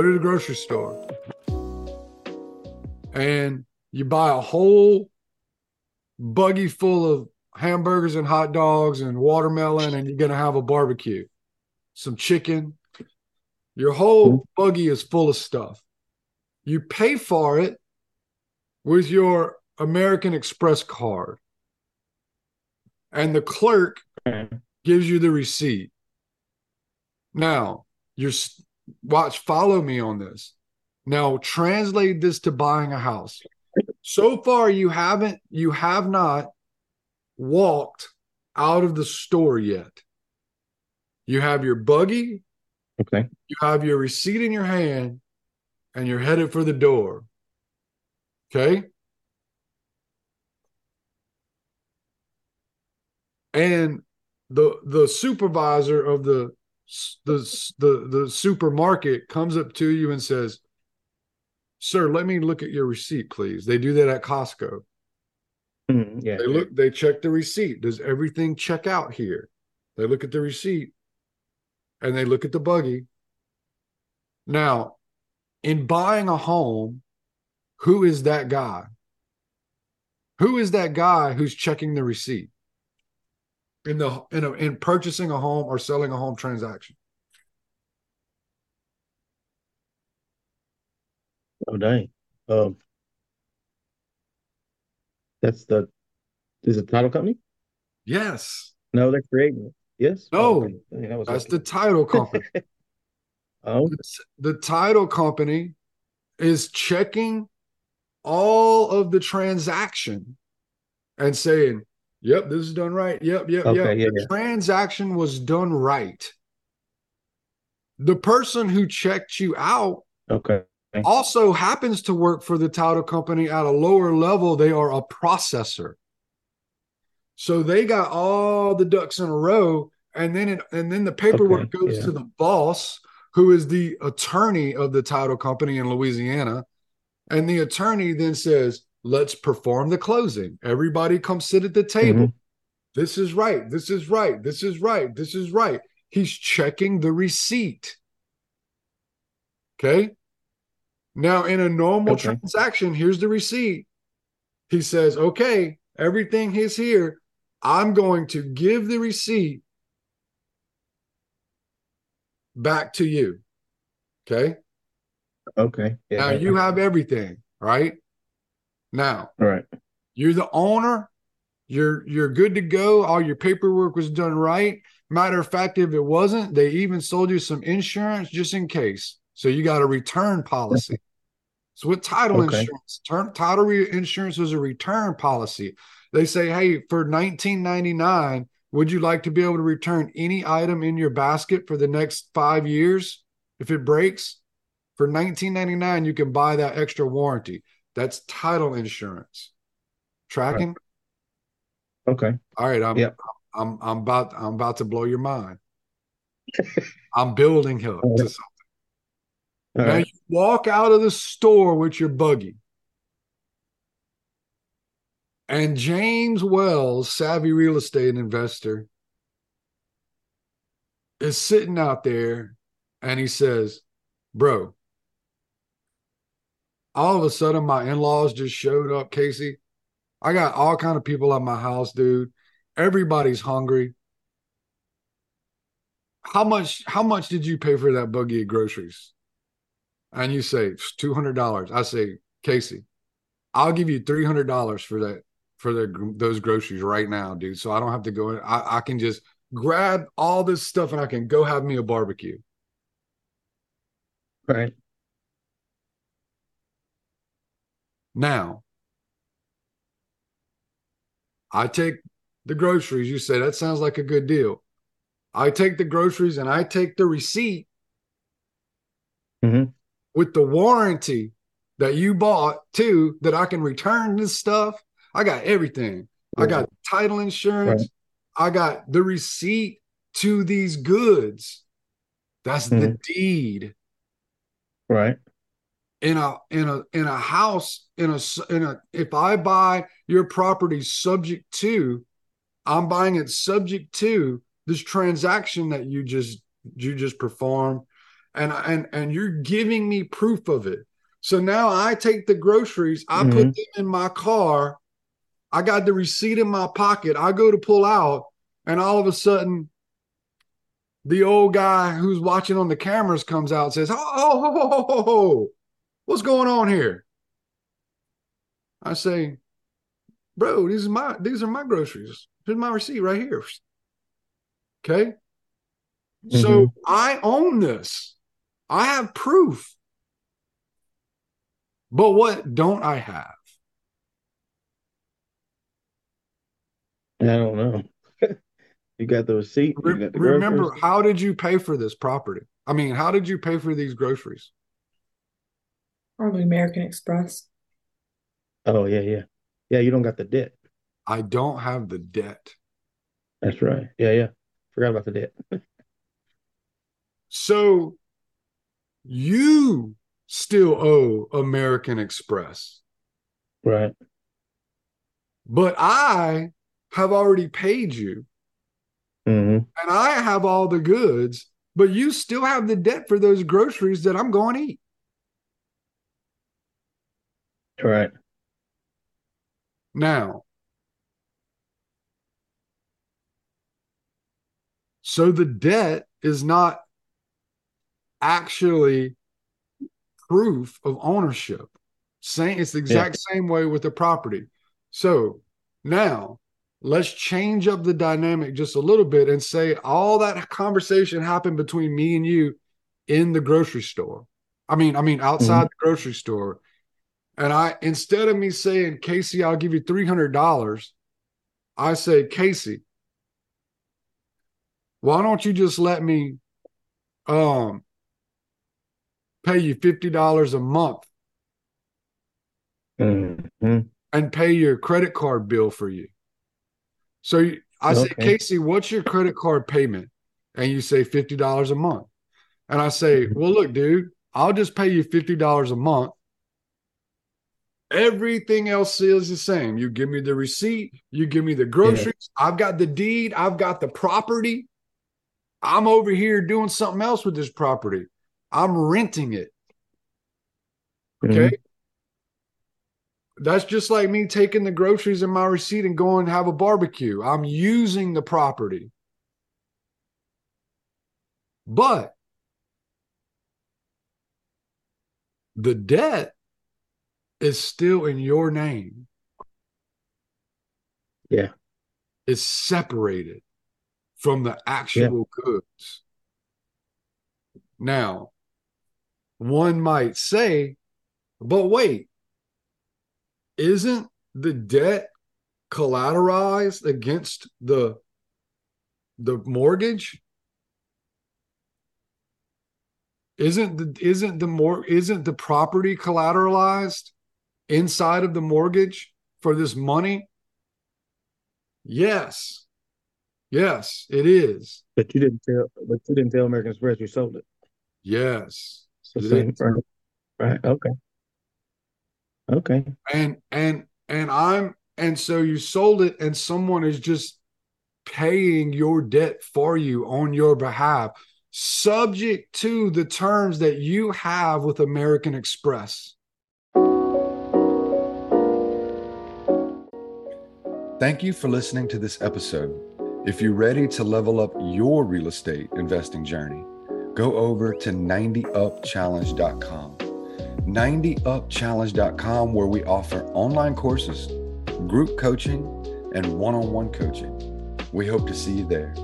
go to the grocery store and you buy a whole buggy full of hamburgers and hot dogs and watermelon, and you're going to have a barbecue, some chicken. Your whole hmm. buggy is full of stuff. You pay for it with your American Express card, and the clerk gives you the receipt. Now, you're watch, follow me on this. Now, translate this to buying a house. So far, you haven't, you have not walked out of the store yet. You have your buggy, Okay. you have your receipt in your hand, and you're headed for the door. Okay. And the the supervisor of the the the the supermarket comes up to you and says, "Sir, let me look at your receipt, please." They do that at Costco. Mhm, Yeah. They look, they check the receipt. Does everything check out here? They look at the receipt and they look at the buggy. Now, in buying a home, who is that guy? Who is that guy who's checking the receipt in the in a, in purchasing a home or selling a home transaction? Oh dang. Um, that's the is it the title company? Yes, No, they're creating it. Yes. No, Okay. I think I was that's lucky. the title company. Oh, the title company is checking all of the transaction and saying, "Yep, this is done right. Yep, yep, Okay, yep." yeah, the transaction was done right. The person who checked you out okay. also happens to work for the title company at a lower level. They are a processor. So they got all the ducks in a row, and then it, and then the paperwork Okay, goes yeah. to the boss, who is the attorney of the title company in Louisiana, and the attorney then says, "Let's perform the closing. Everybody come sit at the table. Mm-hmm. This is right. This is right. This is right. This is right." He's checking the receipt. Okay. Now, in a normal Okay. transaction, here's the receipt. He says, okay, everything is here. I'm going to give the receipt back to you. Okay. Okay. Yeah. Now you have everything, right? Now All right. you're the owner. You're you're good to go. All your paperwork was done right. Matter of fact, if it wasn't, they even sold you some insurance just in case. So you got a return policy. So with title Okay. insurance, term, title re- insurance is a return policy. They say, hey, for 1999, would you like to be able to return any item in your basket for the next five years if it breaks? For 1999, you can buy that extra warranty. That's title insurance. Tracking? Okay. All right, I'm Yep. I'm I'm about I'm about to blow your mind. I'm building up to something. All now right. you walk out of the store with your buggy. And James Wells, savvy real estate investor, is sitting out there and he says, Bro, all of a sudden my in-laws just showed up, Casey. I got all kind of people at my house, dude. Everybody's hungry. How much how much did you pay for that buggy of groceries? And you say two hundred dollars. I say, Casey, I'll give you three hundred dollars for that for the, those groceries right now, dude. So I don't have to go in. I, I can just grab all this stuff and I can go have me a barbecue. Right. Now, I take the groceries. You say that sounds like a good deal. I take the groceries and I take the receipt Mhm. with the warranty that you bought too, that I can return this stuff. I got everything. I got title insurance. I got the receipt to these goods. That's the Mhm. deed Right. In a in a in a house in a in a if I buy your property subject to I'm buying it subject to this transaction that you just you just performed and and and you're giving me proof of it. So now I take the groceries, I Mhm. put them in my car. I got the receipt in my pocket. I go to pull out, and all of a sudden, the old guy who's watching on the cameras comes out and says, "Oh, oh, oh, oh, oh, oh. What's going on here?" I say, "Bro, these are my these are my groceries. Here's my receipt right here." Okay. So Mhm. I own this. I have proof. But what don't I have? I don't know. you got the receipt. You got the remember, groceries. how did you pay for this property? I mean, how did you pay for these groceries? Probably American Express. Oh yeah, yeah, yeah. You don't got the debt. I don't have the debt. That's right. Yeah, yeah. Forgot about the debt. So you still owe American Express, Right. but I have already paid you hmm and I have all the goods, but you still have the debt for those groceries that I'm going to eat. Right. Now, so the debt is not actually proof of ownership. Same, it's the exact same way with the property. So now let's change up the dynamic just a little bit and say all that conversation happened between me and you in the grocery store. I mean, I mean outside mm-hmm. the grocery store. And I instead of me saying, Casey, I'll give you three hundred dollars, I say, Casey, why don't you just let me um pay you fifty dollars a month hmm and pay your credit card bill for you. So you- I say, Casey, what's your credit card payment? And you say fifty dollars a month. And I say, well, look, dude, I'll just pay you fifty dollars a month. Everything else is the same. You give me the receipt, you give me the groceries. I've got the deed, I've got the property. I'm over here doing something else with this property. I'm renting it. Mm-hmm. Okay. That's just like me taking the groceries in my receipt and going to have a barbecue. I'm using the property. But the debt is still in your name. Yeah. It's separated from the actual goods. Now, one might say, but wait, isn't the debt collateralized against the the mortgage? Isn't the isn't the more isn't the property collateralized inside of the mortgage for this money? Yes. Yes, it is. But you didn't tell. But you didn't tell American Express you sold it. Yes. It same. Right. Right. Okay. Okay. and and and i'm and so you sold it and someone is just paying your debt for you on your behalf subject to the terms that you have with american express thank you for listening to this episode if you're ready to level up your real estate investing journey go over to 90upchallenge.com 90upchallenge.com, where we offer online courses, group coaching, and one on one coaching. We hope to see you there.